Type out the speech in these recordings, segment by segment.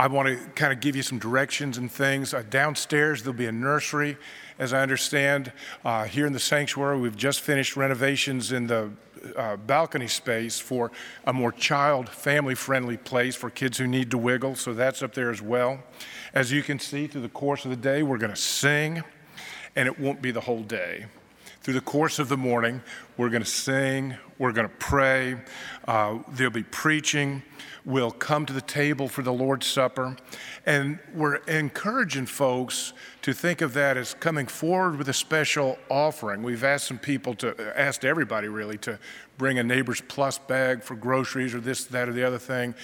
I want to kind of give you some directions and things. Uh, downstairs, there'll be a nursery, as I understand. Uh, here in the sanctuary, we've just finished renovations in the uh, balcony space for a more child family friendly place for kids who need to wiggle, so that's up there as well. As you can see through the course of the day, we're going to sing, and it won't be the whole day. Through the course of the morning, we're going to sing, we're going to pray, uh, there'll be preaching, we'll come to the table for the Lord's Supper, and we're encouraging folks to think of that as coming forward with a special offering. We've asked some people to, asked everybody really, to bring a Neighbors Plus bag for groceries or this, that, or the other thing.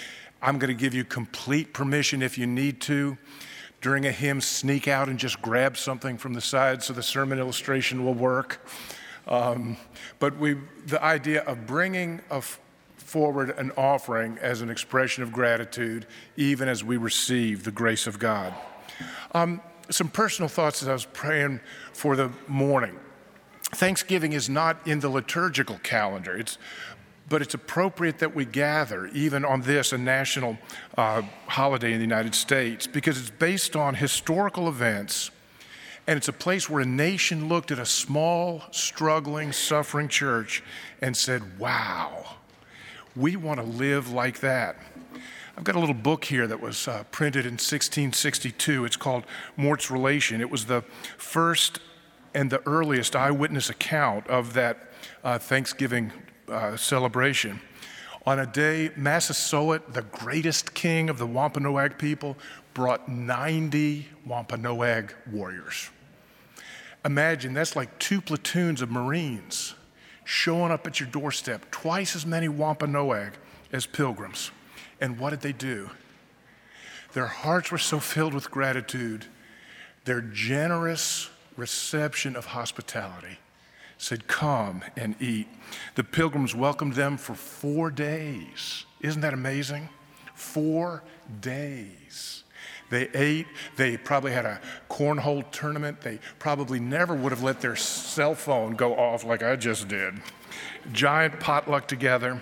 I'm going to give you complete permission if you need to during a hymn, sneak out and just grab something from the side so the sermon illustration will work. Um, but we, the idea of bringing a, forward an offering as an expression of gratitude, even as we receive the grace of God. Um, some personal thoughts as I was praying for the morning. Thanksgiving is not in the liturgical calendar. It's but it's appropriate that we gather, even on this, a national uh, holiday in the United States, because it's based on historical events. And it's a place where a nation looked at a small, struggling, suffering church and said, Wow, we want to live like that. I've got a little book here that was uh, printed in 1662. It's called Mourt's Relation. It was the first and the earliest eyewitness account of that uh, Thanksgiving uh, celebration. On a day, Massasoit, the greatest king of the Wampanoag people, brought 90 Wampanoag warriors. Imagine that's like two platoons of Marines showing up at your doorstep, twice as many Wampanoag as pilgrims. And what did they do? Their hearts were so filled with gratitude, their generous reception of hospitality said, Come and eat. The pilgrims welcomed them for four days. Isn't that amazing? Four days. They ate. They probably had a cornhole tournament. They probably never would have let their cell phone go off like I just did. Giant potluck together.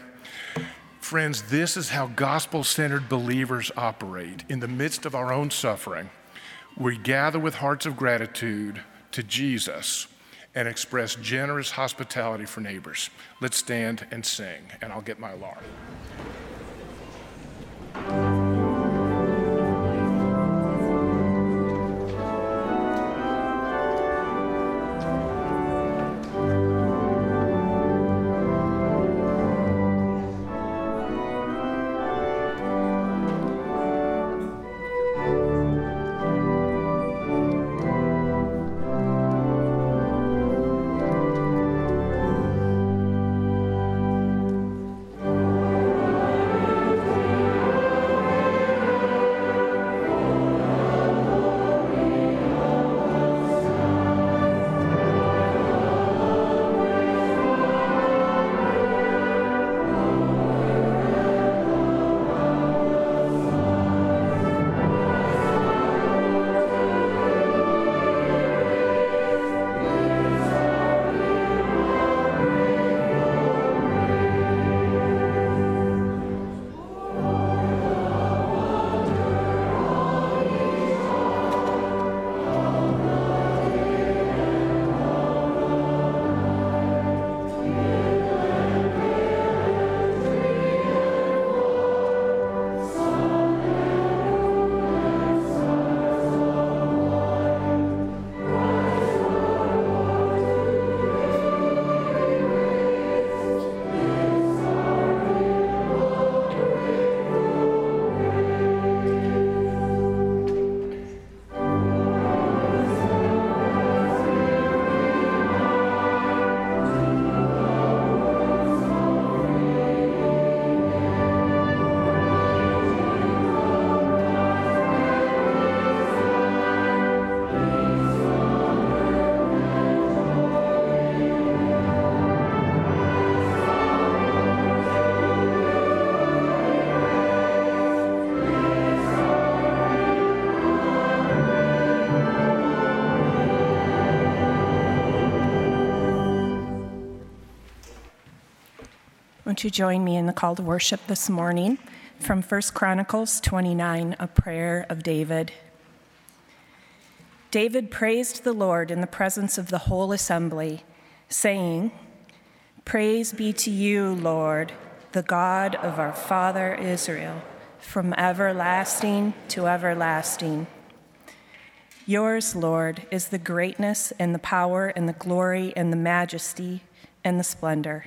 Friends, this is how gospel centered believers operate. In the midst of our own suffering, we gather with hearts of gratitude to Jesus and express generous hospitality for neighbors. Let's stand and sing, and I'll get my alarm. Won't you join me in the call to worship this morning? From 1 Chronicles 29, a prayer of David. David praised the Lord in the presence of the whole assembly, saying, Praise be to you, Lord, the God of our father Israel, from everlasting to everlasting. Yours, Lord, is the greatness and the power and the glory and the majesty and the splendor.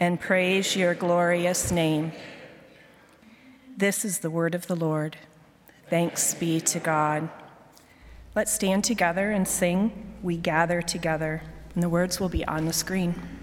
and praise your glorious name. This is the word of the Lord. Thanks be to God. Let's stand together and sing, We Gather Together and the words will be on the screen.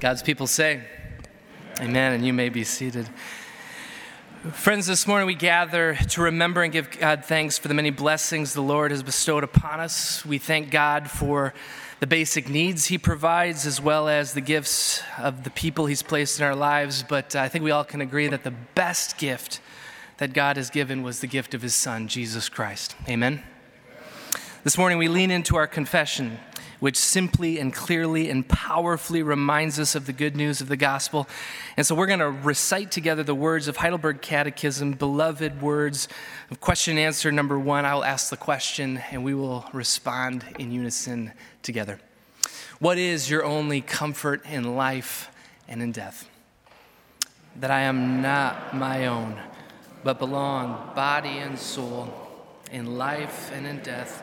God's people say, Amen, and you may be seated. Friends, this morning we gather to remember and give God thanks for the many blessings the Lord has bestowed upon us. We thank God for the basic needs He provides, as well as the gifts of the people He's placed in our lives. But I think we all can agree that the best gift that God has given was the gift of His Son, Jesus Christ. Amen. This morning we lean into our confession which simply and clearly and powerfully reminds us of the good news of the gospel. And so we're going to recite together the words of Heidelberg Catechism, beloved words of question and answer number one. I'll ask the question and we will respond in unison together. What is your only comfort in life and in death? That I am not my own, but belong body and soul in life and in death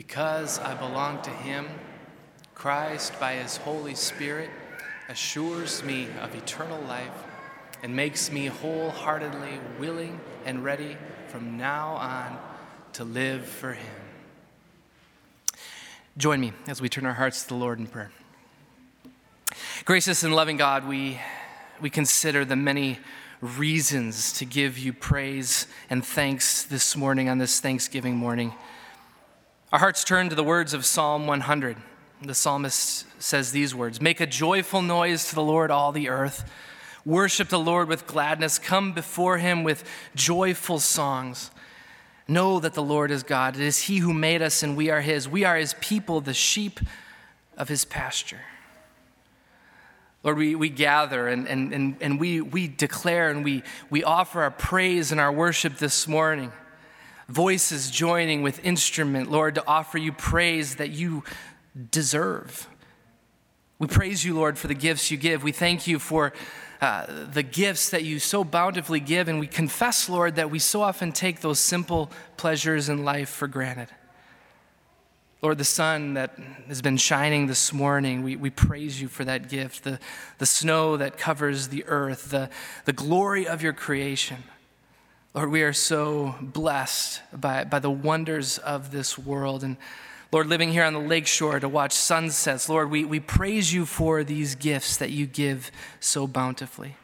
Because I belong to Him, Christ, by His Holy Spirit, assures me of eternal life and makes me wholeheartedly willing and ready from now on to live for Him. Join me as we turn our hearts to the Lord in prayer. Gracious and loving God, we, we consider the many reasons to give you praise and thanks this morning on this Thanksgiving morning. Our hearts turn to the words of Psalm 100 the psalmist says these words Make a joyful noise to the Lord, all the earth. Worship the Lord with gladness. Come before him with joyful songs. Know that the Lord is God. It is he who made us, and we are his. We are his people, the sheep of his pasture. Lord, we, we gather and, and, and, and we, we declare and we, we offer our praise and our worship this morning. Voices joining with instrument, Lord, to offer you praise that you deserve. We praise you, Lord, for the gifts you give. We thank you for uh, the gifts that you so bountifully give. And we confess, Lord, that we so often take those simple pleasures in life for granted. Lord, the sun that has been shining this morning, we, we praise you for that gift. The, the snow that covers the earth, the, the glory of your creation. Lord, we are so blessed by, by the wonders of this world. And Lord, living here on the lakeshore to watch sunsets, Lord, we, we praise you for these gifts that you give so bountifully.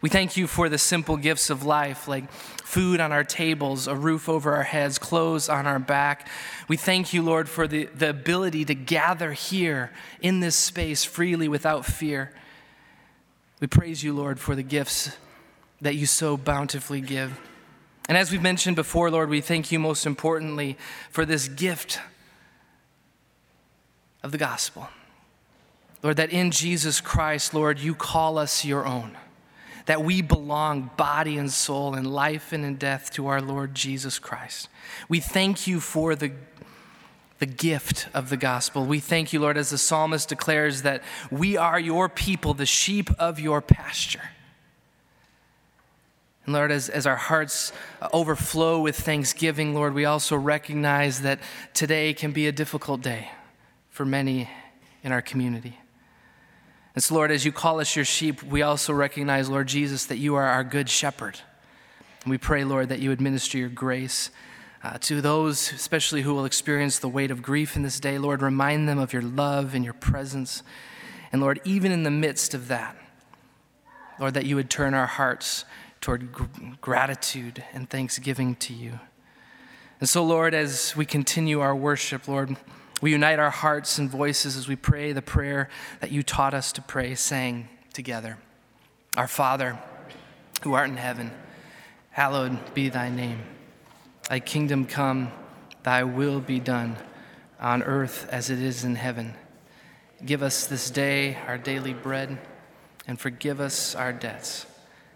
We thank you for the simple gifts of life, like food on our tables, a roof over our heads, clothes on our back. We thank you, Lord, for the, the ability to gather here in this space freely without fear. We praise you, Lord, for the gifts that you so bountifully give. And as we've mentioned before, Lord, we thank you most importantly for this gift of the gospel. Lord, that in Jesus Christ, Lord, you call us your own, that we belong body and soul in life and in death to our Lord Jesus Christ. We thank you for the the gift of the gospel. We thank you, Lord, as the psalmist declares that we are your people, the sheep of your pasture. And Lord, as, as our hearts overflow with thanksgiving, Lord, we also recognize that today can be a difficult day for many in our community. And so, Lord, as you call us your sheep, we also recognize, Lord Jesus, that you are our good shepherd. And we pray, Lord, that you administer your grace uh, to those, especially who will experience the weight of grief in this day. Lord, remind them of your love and your presence. And Lord, even in the midst of that, Lord, that you would turn our hearts toward gr- gratitude and thanksgiving to you. And so, Lord, as we continue our worship, Lord, we unite our hearts and voices as we pray the prayer that you taught us to pray, saying together Our Father, who art in heaven, hallowed be thy name. Thy kingdom come, thy will be done, on earth as it is in heaven. Give us this day our daily bread, and forgive us our debts,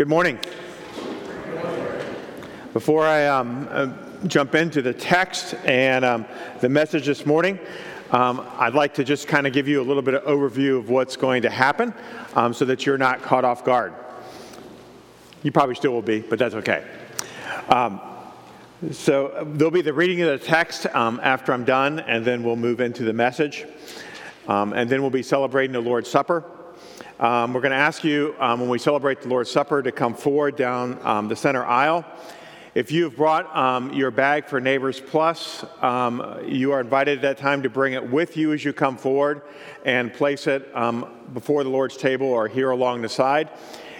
Good morning. Before I um, uh, jump into the text and um, the message this morning, um, I'd like to just kind of give you a little bit of overview of what's going to happen um, so that you're not caught off guard. You probably still will be, but that's okay. Um, so there'll be the reading of the text um, after I'm done, and then we'll move into the message. And then we'll be celebrating the Lord's Supper. Um, we're going to ask you, um, when we celebrate the Lord's Supper, to come forward down um, the center aisle. If you've brought um, your bag for Neighbors Plus, you are invited at that time to bring it with you as you come forward and place it before the Lord's table or here along the side.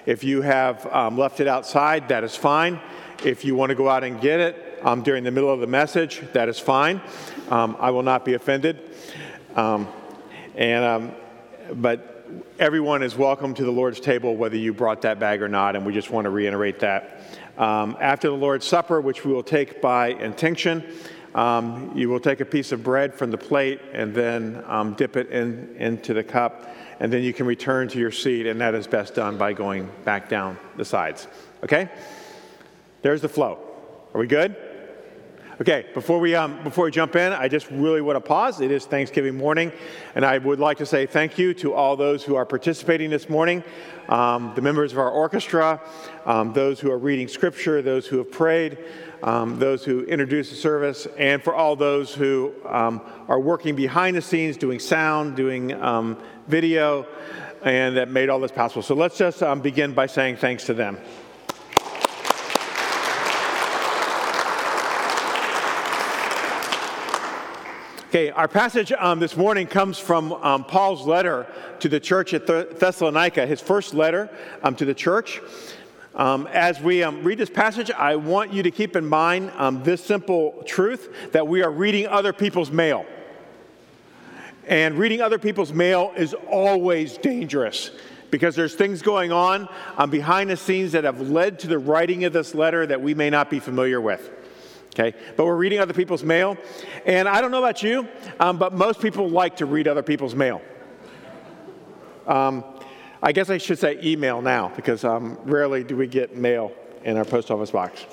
If you have left it outside, that is fine. If you want to go out and get it, um, during the middle of the message, that is fine. Um, I will not be offended. Um, and, um, but everyone is welcome to the Lord's table, whether you brought that bag or not, and we just want to reiterate that. Um, after the Lord's Supper, which we will take by intinction, um, you will take a piece of bread from the plate and then dip it in, into the cup, and then you can return to your seat, and that is best done by going back down the sides. Okay? There's the flow. Are we good? Okay, before we, um, before we jump in, I just really want to pause. It is Thanksgiving morning, and I would like to say thank you to all those who are participating this morning um, the members of our orchestra, um, those who are reading scripture, those who have prayed, um, those who introduced the service, and for all those who um, are working behind the scenes, doing sound, doing um, video, and that made all this possible. So let's just begin by saying thanks to them. Okay, our passage um, this morning comes from um, Paul's letter to the church at Thessalonica, his first letter um, to the church. Um, as we um, read this passage, I want you to keep in mind um, this simple truth that we are reading other people's mail. And reading other people's mail is always dangerous because there's things going on behind the scenes that have led to the writing of this letter that we may not be familiar with. Okay, but we're reading other people's mail. And I don't know about you, um, but most people like to read other people's mail. Um, I guess I should say email now because um, rarely do we get mail in our post office box.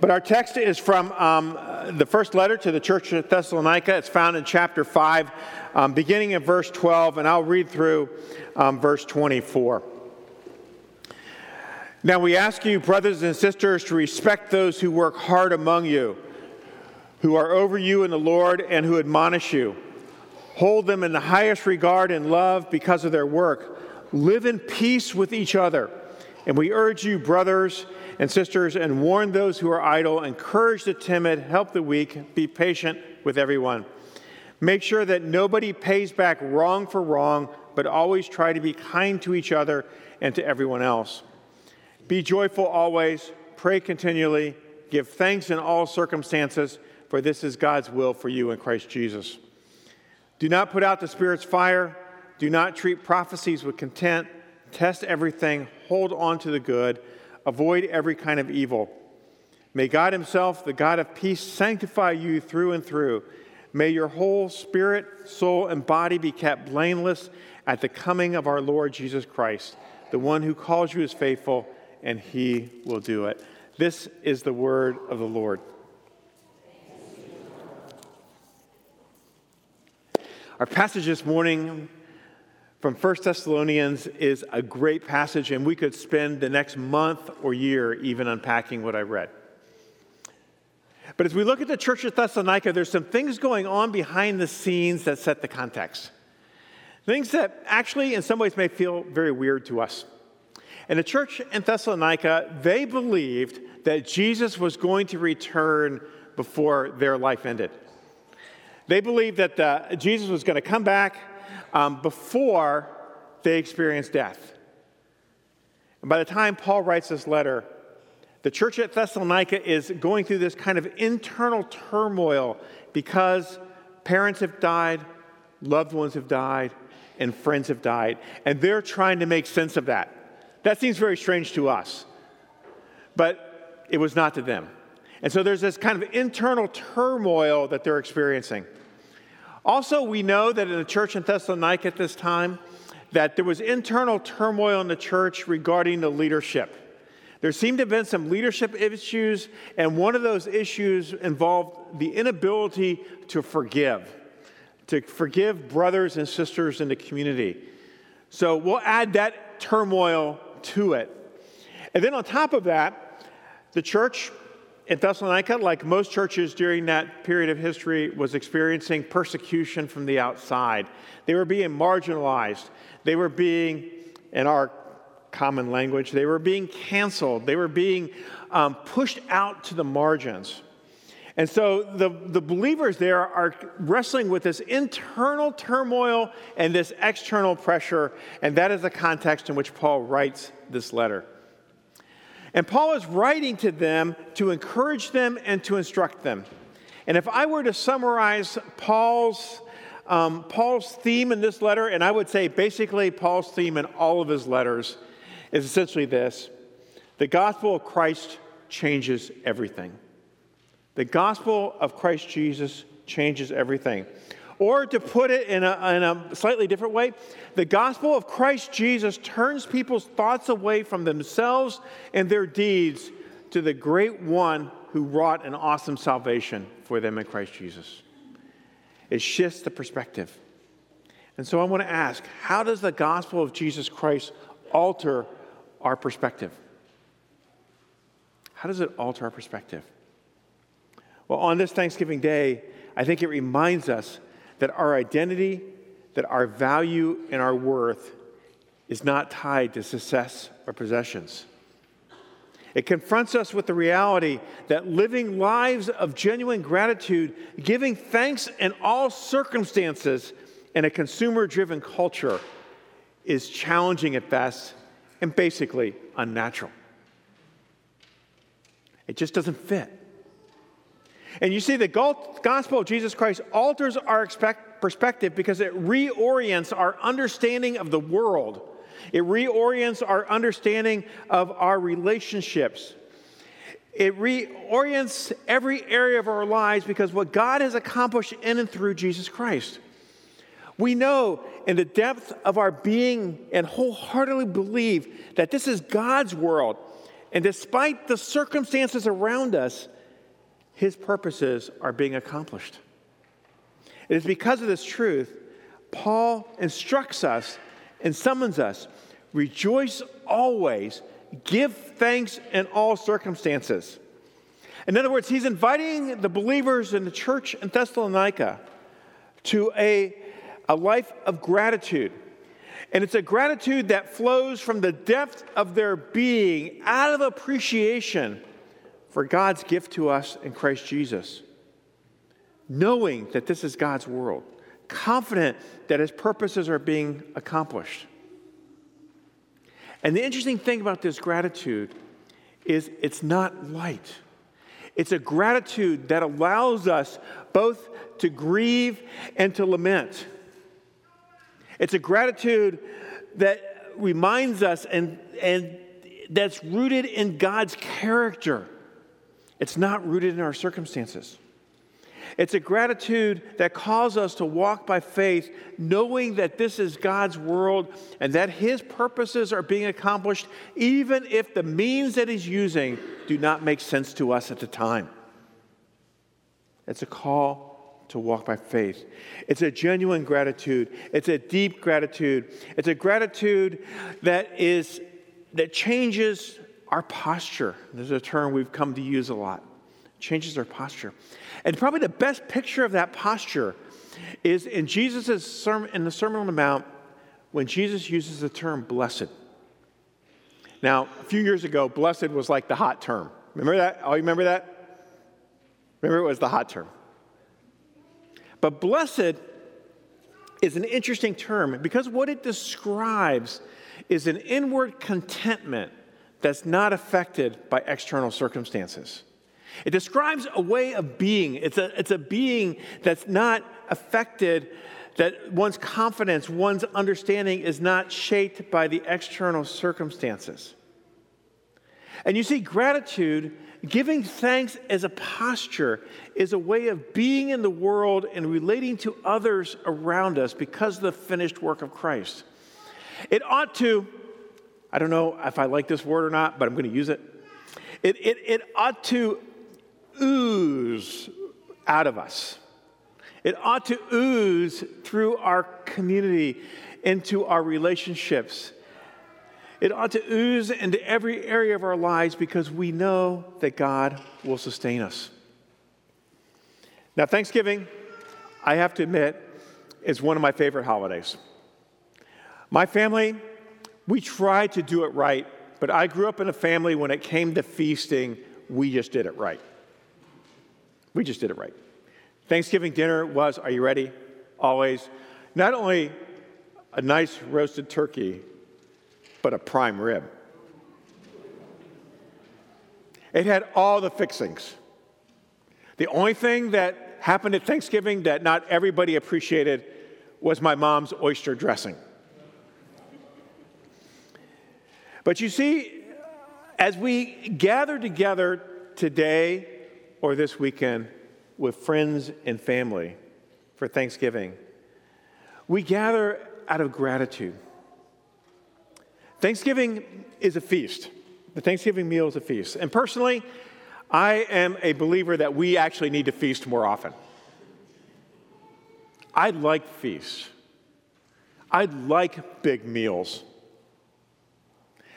But our text is from um, the first letter to the church of Thessalonica. It's found in chapter 5, um, beginning in verse 12, and I'll read through um, verse 24. Now we ask you, brothers and sisters, to respect those who work hard among you, who are over you in the Lord, and who admonish you. Hold them in the highest regard and love because of their work. Live in peace with each other. And we urge you, brothers and sisters, and warn those who are idle, encourage the timid, help the weak, be patient with everyone. Make sure that nobody pays back wrong for wrong, but always try to be kind to each other and to everyone else. Be joyful always, pray continually, give thanks in all circumstances, for this is God's will for you in Christ Jesus. Do not put out the Spirit's fire. Do not treat prophecies with contempt. Test everything. Hold on to the good. Avoid every kind of evil. May God Himself, the God of peace, sanctify you through and through. May your whole spirit, soul, and body be kept blameless at the coming of our Lord Jesus Christ. The one who calls you is faithful and he will do it. This is the word of the Lord. Our passage this morning from 1 Thessalonians is a great passage, and we could spend the next month or year even unpacking what I read. But as we look at the church of Thessalonica, there's some things going on behind the scenes that set the context. Things that actually, in some ways, may feel very weird to us. And the church in Thessalonica, they believed that Jesus was going to return before their life ended. They believed that uh, Jesus was going to come back um, before they experienced death. And by the time Paul writes this letter, the church at Thessalonica is going through this kind of internal turmoil because parents have died, loved ones have died, and friends have died. And they're trying to make sense of that. That seems very strange to us, but it was not to them. And so there's this kind of internal turmoil that they're experiencing. Also, we know that in the church in Thessalonica at this time, that there was internal turmoil in the church regarding the leadership. There seemed to have been some leadership issues, and one of those issues involved the inability to forgive, to forgive brothers and sisters in the community. So we'll add that turmoil to it. And then on top of that, the church in Thessalonica, like most churches during that period of history, was experiencing persecution from the outside. They were being marginalized. They were being, in our common language. They were being canceled, they were being um, pushed out to the margins. And so the, the believers there are wrestling with this internal turmoil and this external pressure, and that is the context in which Paul writes this letter. And Paul is writing to them to encourage them and to instruct them. And if I were to summarize Paul's, um, Paul's theme in this letter, and I would say basically Paul's theme in all of his letters, is essentially this the gospel of Christ changes everything. The gospel of Christ Jesus changes everything. Or to put it in a, in a, slightly different way, the gospel of Christ Jesus turns people's thoughts away from themselves and their deeds to the great one who wrought an awesome salvation for them in Christ Jesus. It shifts the perspective. And so I want to ask how does the gospel of Jesus Christ alter our perspective. How does it alter our perspective? Well, on this Thanksgiving Day, I think it reminds us that our identity, that our value, and our worth is not tied to success or possessions. It confronts us with the reality that living lives of genuine gratitude, giving thanks in all circumstances in a consumer driven culture, is challenging at best and basically unnatural. It just doesn't fit. And you see, the gospel of Jesus Christ alters our perspective because it reorients our understanding of the world. It reorients our understanding of our relationships. It reorients every area of our lives because what God has accomplished in and through Jesus Christ. We know in the depth of our being and wholeheartedly believe that this is God's world. And despite the circumstances around us, His purposes are being accomplished. It is because of this truth, Paul instructs us and summons us rejoice always, give thanks in all circumstances. In other words, he's inviting the believers in the church in Thessalonica to a a life of gratitude. And it's a gratitude that flows from the depth of their being, out of appreciation for God's gift to us in Christ Jesus. Knowing that this is God's world, confident that his purposes are being accomplished. And the interesting thing about this gratitude is it's not light. It's a gratitude that allows us both to grieve and to lament. It's a gratitude that reminds us and, and that's rooted in God's character. It's not rooted in our circumstances. It's a gratitude that calls us to walk by faith, knowing that this is God's world and that His purposes are being accomplished, even if the means that He's using do not make sense to us at the time. It's a call to walk by faith. It's a genuine gratitude. It's a deep gratitude. It's a gratitude that is that changes our posture. There's a term we've come to use a lot. Changes our posture. And probably the best picture of that posture is in Jesus' sermon in the Sermon on the Mount when Jesus uses the term blessed. Now, a few years ago, blessed was like the hot term. Remember that? Oh, you remember that? Remember it was the hot term. But blessed is an interesting term because what it describes is an inward contentment that's not affected by external circumstances. It describes a way of being. It's a, it's a being that's not affected, that one's confidence, one's understanding is not shaped by the external circumstances. And you see, gratitude Giving thanks as a posture is a way of being in the world and relating to others around us because of the finished work of Christ. It ought to, I don't know if I like this word or not, but I'm going to use it. it, it, it ought to ooze out of us. It ought to ooze through our community into our relationships. It ought to ooze into every area of our lives because we know that God will sustain us. Now, Thanksgiving, I have to admit, is one of my favorite holidays. My family, we try to do it right, but I grew up in a family when it came to feasting, we just did it right. We just did it right. Thanksgiving dinner was, are you ready? Always. Not only a nice roasted turkey, but a prime rib. It had all the fixings. The only thing that happened at Thanksgiving that not everybody appreciated was my mom's oyster dressing. But you see, as we gather together today or this weekend with friends and family for Thanksgiving, we gather out of gratitude. Thanksgiving is a feast. The Thanksgiving meal is a feast. And personally, I am a believer that we actually need to feast more often. I like feasts. I like big meals.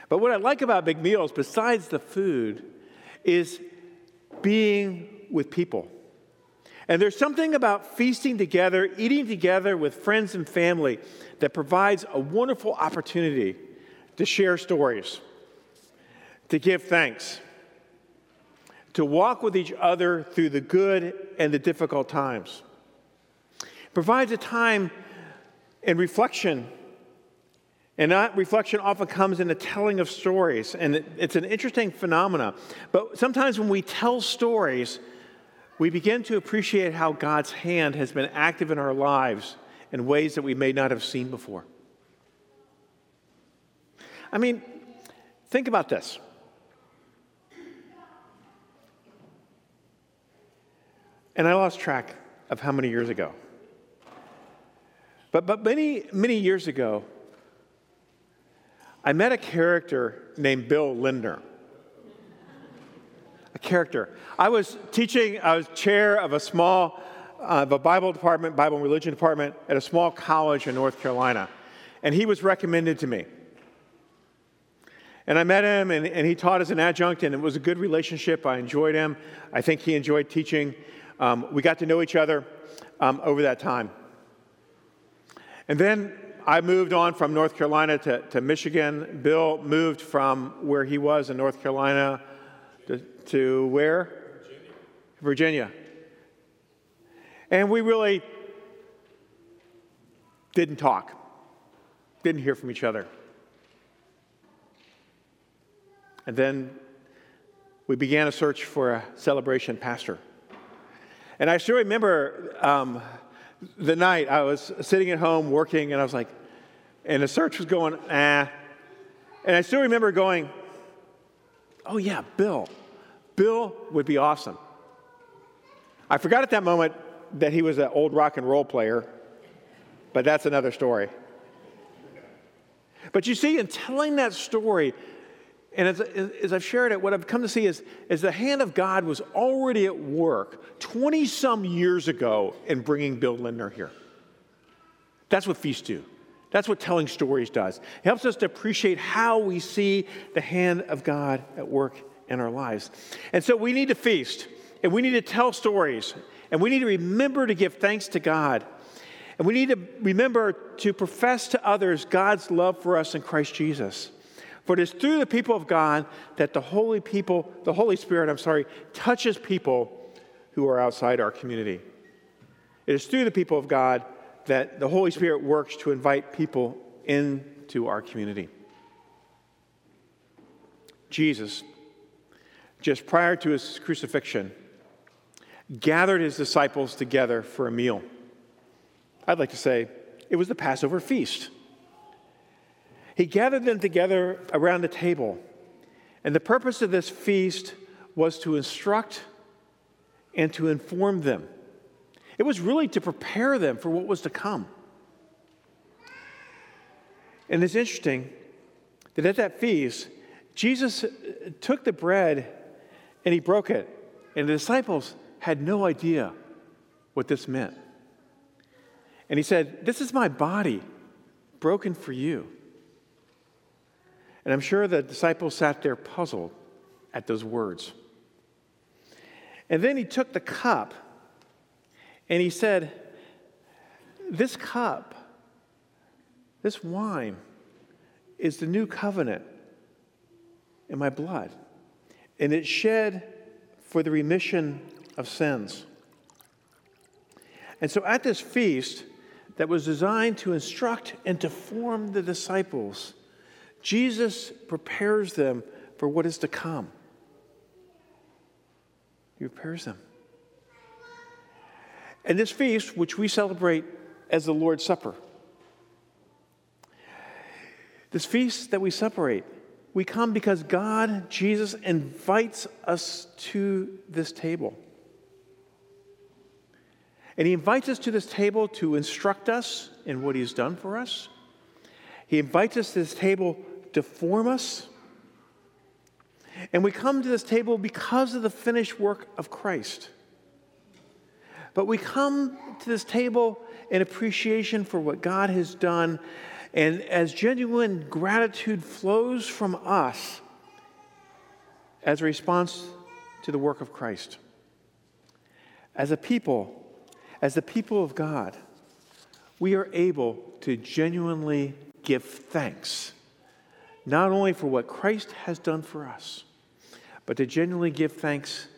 But what I like about big meals, besides the food, is being with people. And there's something about feasting together, eating together with friends and family that provides a wonderful opportunity to share stories, to give thanks, to walk with each other through the good and the difficult times. It provides a time and reflection and that reflection often comes in the telling of stories, and it's an interesting phenomena. But sometimes when we tell stories, we begin to appreciate how God's hand has been active in our lives in ways that we may not have seen before. I mean, think about this. And I lost track of how many years ago. But, but many, many years ago, I met a character named Bill Lindner. A character. I was teaching, I was chair of a small, uh, of a Bible department, Bible and religion department at a small college in North Carolina. And he was recommended to me. And I met him, and, and he taught as an adjunct, and it was a good relationship. I enjoyed him. I think he enjoyed teaching. Um, we got to know each other um, over that time. And then I moved on from North Carolina to, to Michigan. Bill moved from where he was in North Carolina to, to where? Virginia. Virginia. And we really didn't talk, didn't hear from each other. And then we began a search for a celebration pastor. And I still remember um, the night I was sitting at home working, and I was like, and the search was going, ah. And I still remember going, oh, yeah, Bill. Bill would be awesome. I forgot at that moment that he was an old rock and roll player, but that's another story. But you see, in telling that story, and as, as, I've shared it, what I've come to see is, is the hand of God was already at work 20 some years ago in bringing Bill Lindner here. That's what feasts do. That's what telling stories does. It helps us to appreciate how we see the hand of God at work in our lives. And so we need to feast, and we need to tell stories, and we need to remember to give thanks to God. And we need to remember to profess to others God's love for us in Christ Jesus. For it is through the people of God that the holy people, the Holy Spirit, I'm sorry, touches people who are outside our community. It is through the people of God that the Holy Spirit works to invite people into our community. Jesus, just prior to his crucifixion, gathered his disciples together for a meal. I'd like to say it was the Passover feast. He gathered them together around the table, and the purpose of this feast was to instruct and to inform them it was really to prepare them for what was to come. And it's interesting that at that feast, Jesus took the bread And he broke it. And the disciples had no idea what this meant. And he said, This is my body broken for you. And I'm sure the disciples sat there puzzled at those words. And then he took the cup and he said, This cup, this wine, is the new covenant in my blood, and it's shed for the remission of sins. And so at this feast that was designed to instruct and to form the disciples, Jesus prepares them for what is to come. He prepares them. And this feast, which we celebrate as the Lord's Supper, this feast that we separate, we come because God, Jesus, invites us to this table. And He invites us to this table to instruct us in what He's done for us. He invites us to this table to form us. And we come to this table because of the finished work of Christ. But we come to this table in appreciation for what God has done and as genuine gratitude flows from us as a response to the work of Christ. As a people, as the people of God, we are able to genuinely give thanks, not only for what Christ has done for us, but to genuinely give thanks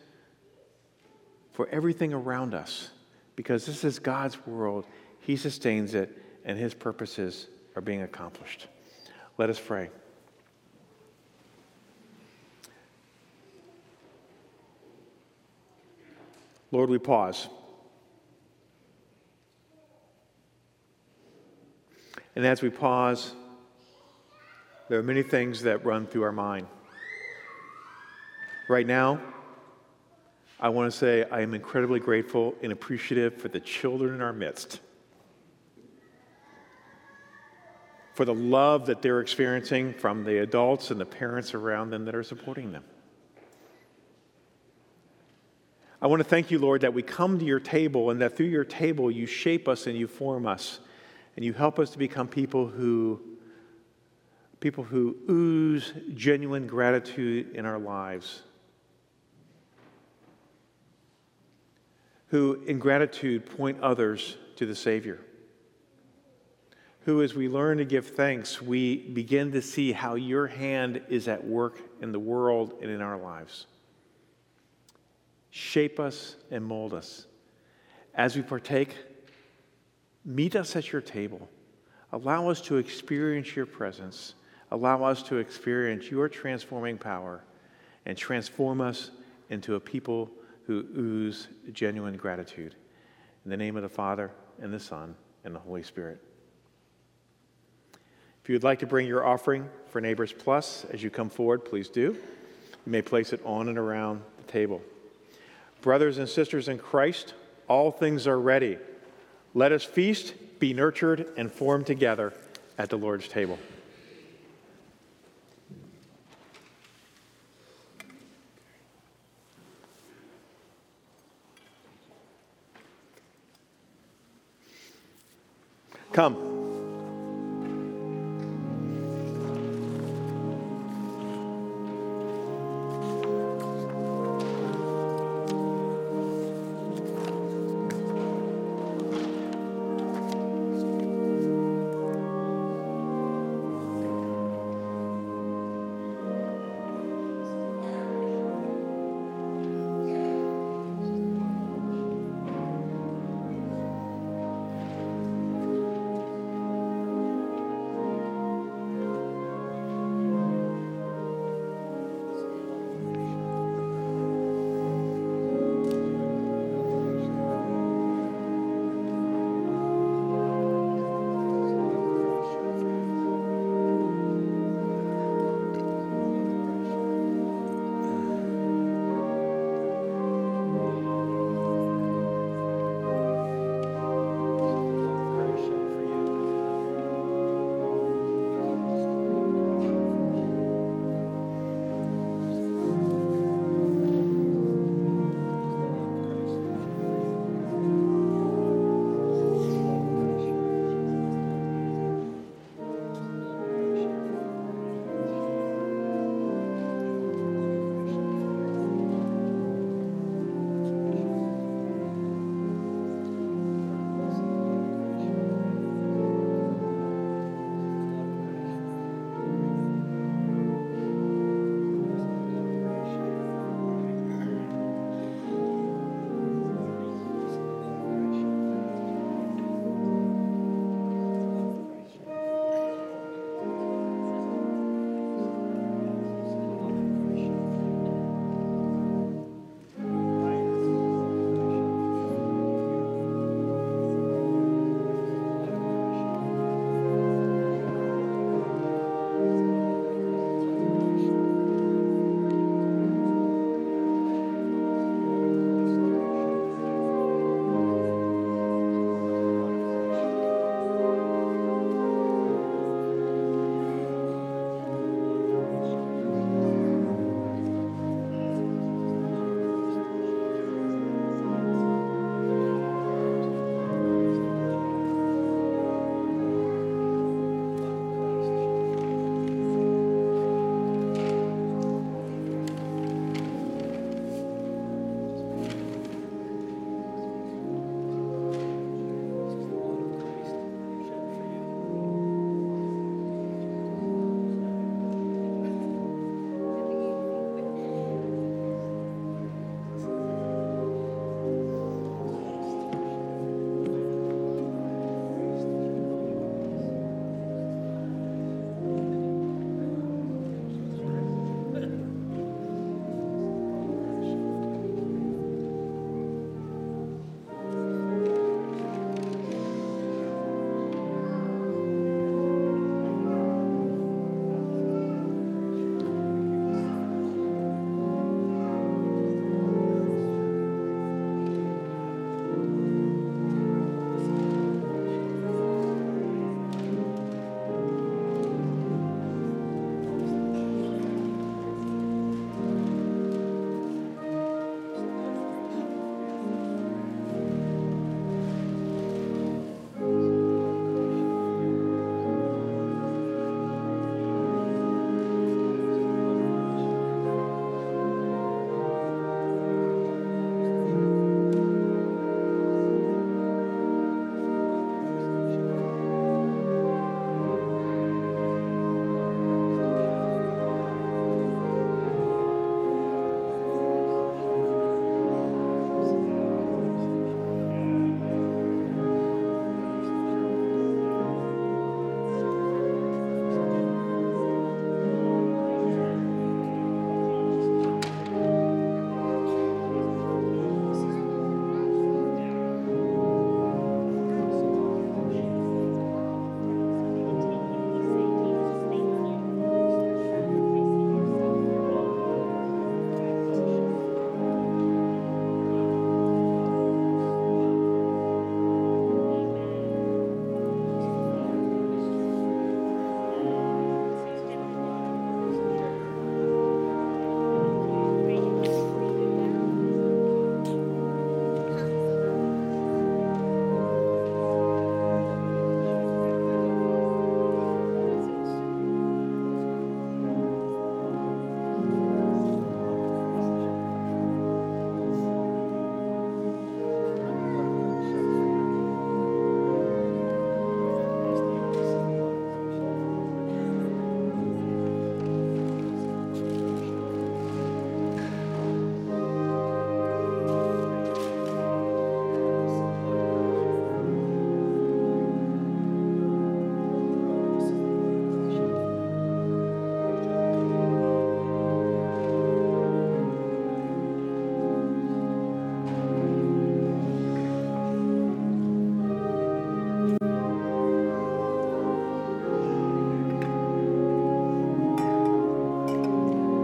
for everything around us, because this is God's world. He sustains it, and His purposes are being accomplished. Let us pray. Lord, we pause. And as we pause, there are many things that run through our mind. Right now, I want to say I am incredibly grateful and appreciative for the children in our midst. for the love that they're experiencing from the adults and the parents around them that are supporting them. I want to thank you, Lord, that we come to your table and that through your table you shape us and you form us and you help us to become people who people who ooze genuine gratitude in our lives. Who in gratitude point others to the Savior who, as we learn to give thanks, we begin to see how your hand is at work in the world and in our lives. Shape us and mold us. As we partake, meet us at your table. Allow us to experience your presence. Allow us to experience your transforming power and transform us into a people who ooze genuine gratitude. In the name of the Father, and the Son, and the Holy Spirit. If you would like to bring your offering for Neighbors Plus as you come forward, please do. You may place it on and around the table. Brothers and sisters in Christ, all things are ready. Let us feast, be nurtured, and form together at the Lord's table. Come.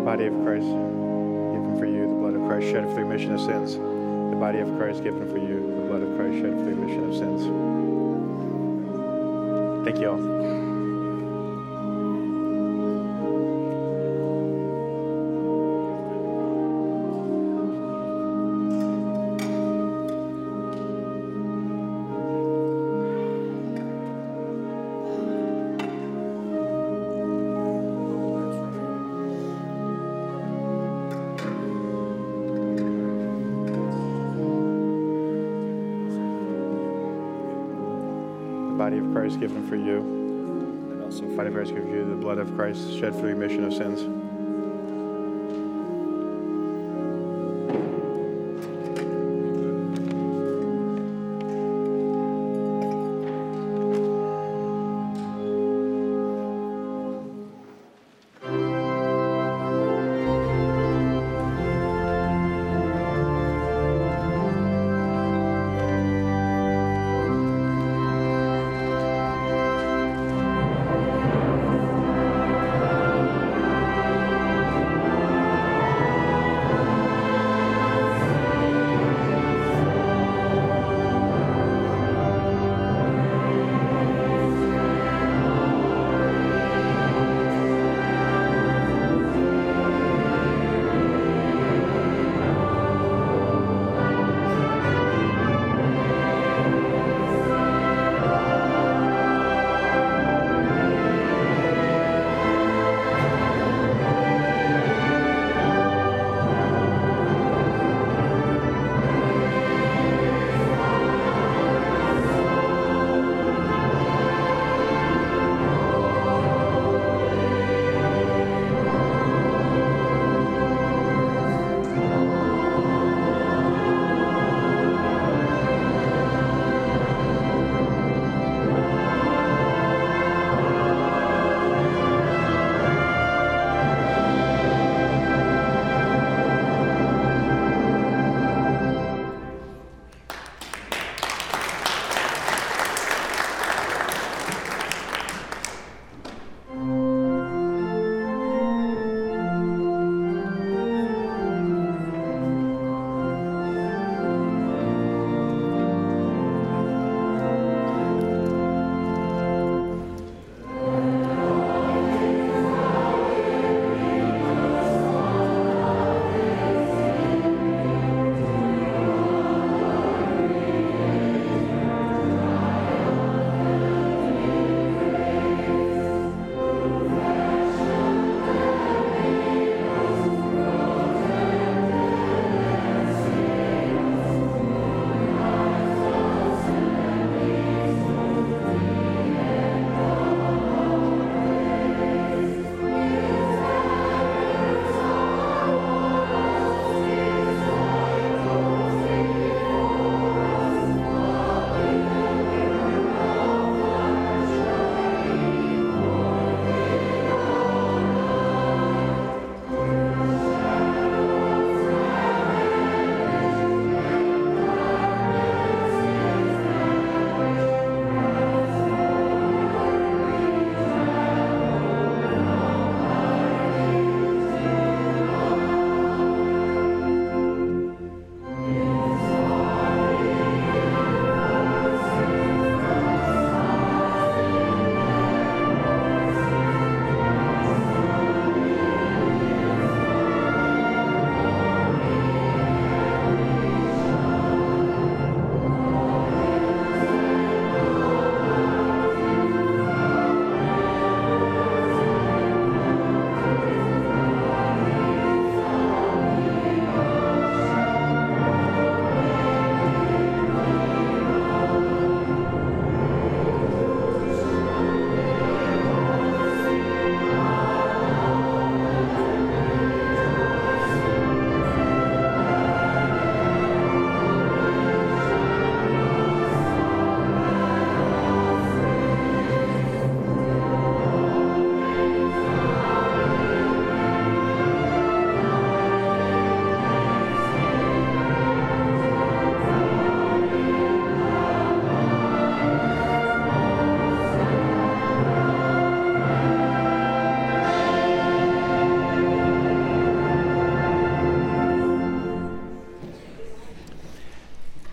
Body of Christ given for you, the blood of Christ shed for the remission of sins. The body of Christ given for you, the blood of Christ shed for the remission of sins. Thank you all. For you, and also body of Christ for you, the blood of Christ shed for the remission of sins.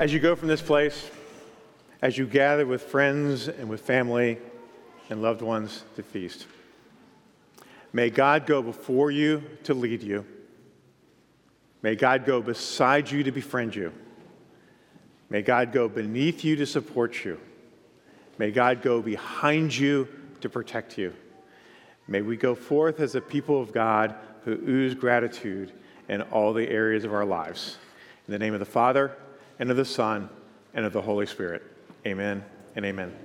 As you go from this place, as you gather with friends and with family and loved ones to feast, may God go before you to lead you. May God go beside you to befriend you. May God go beneath you to support you. May God go behind you to protect you. May we go forth as a people of God who ooze gratitude in all the areas of our lives. In the name of the Father, and of the Son, and of the Holy Spirit. Amen and amen.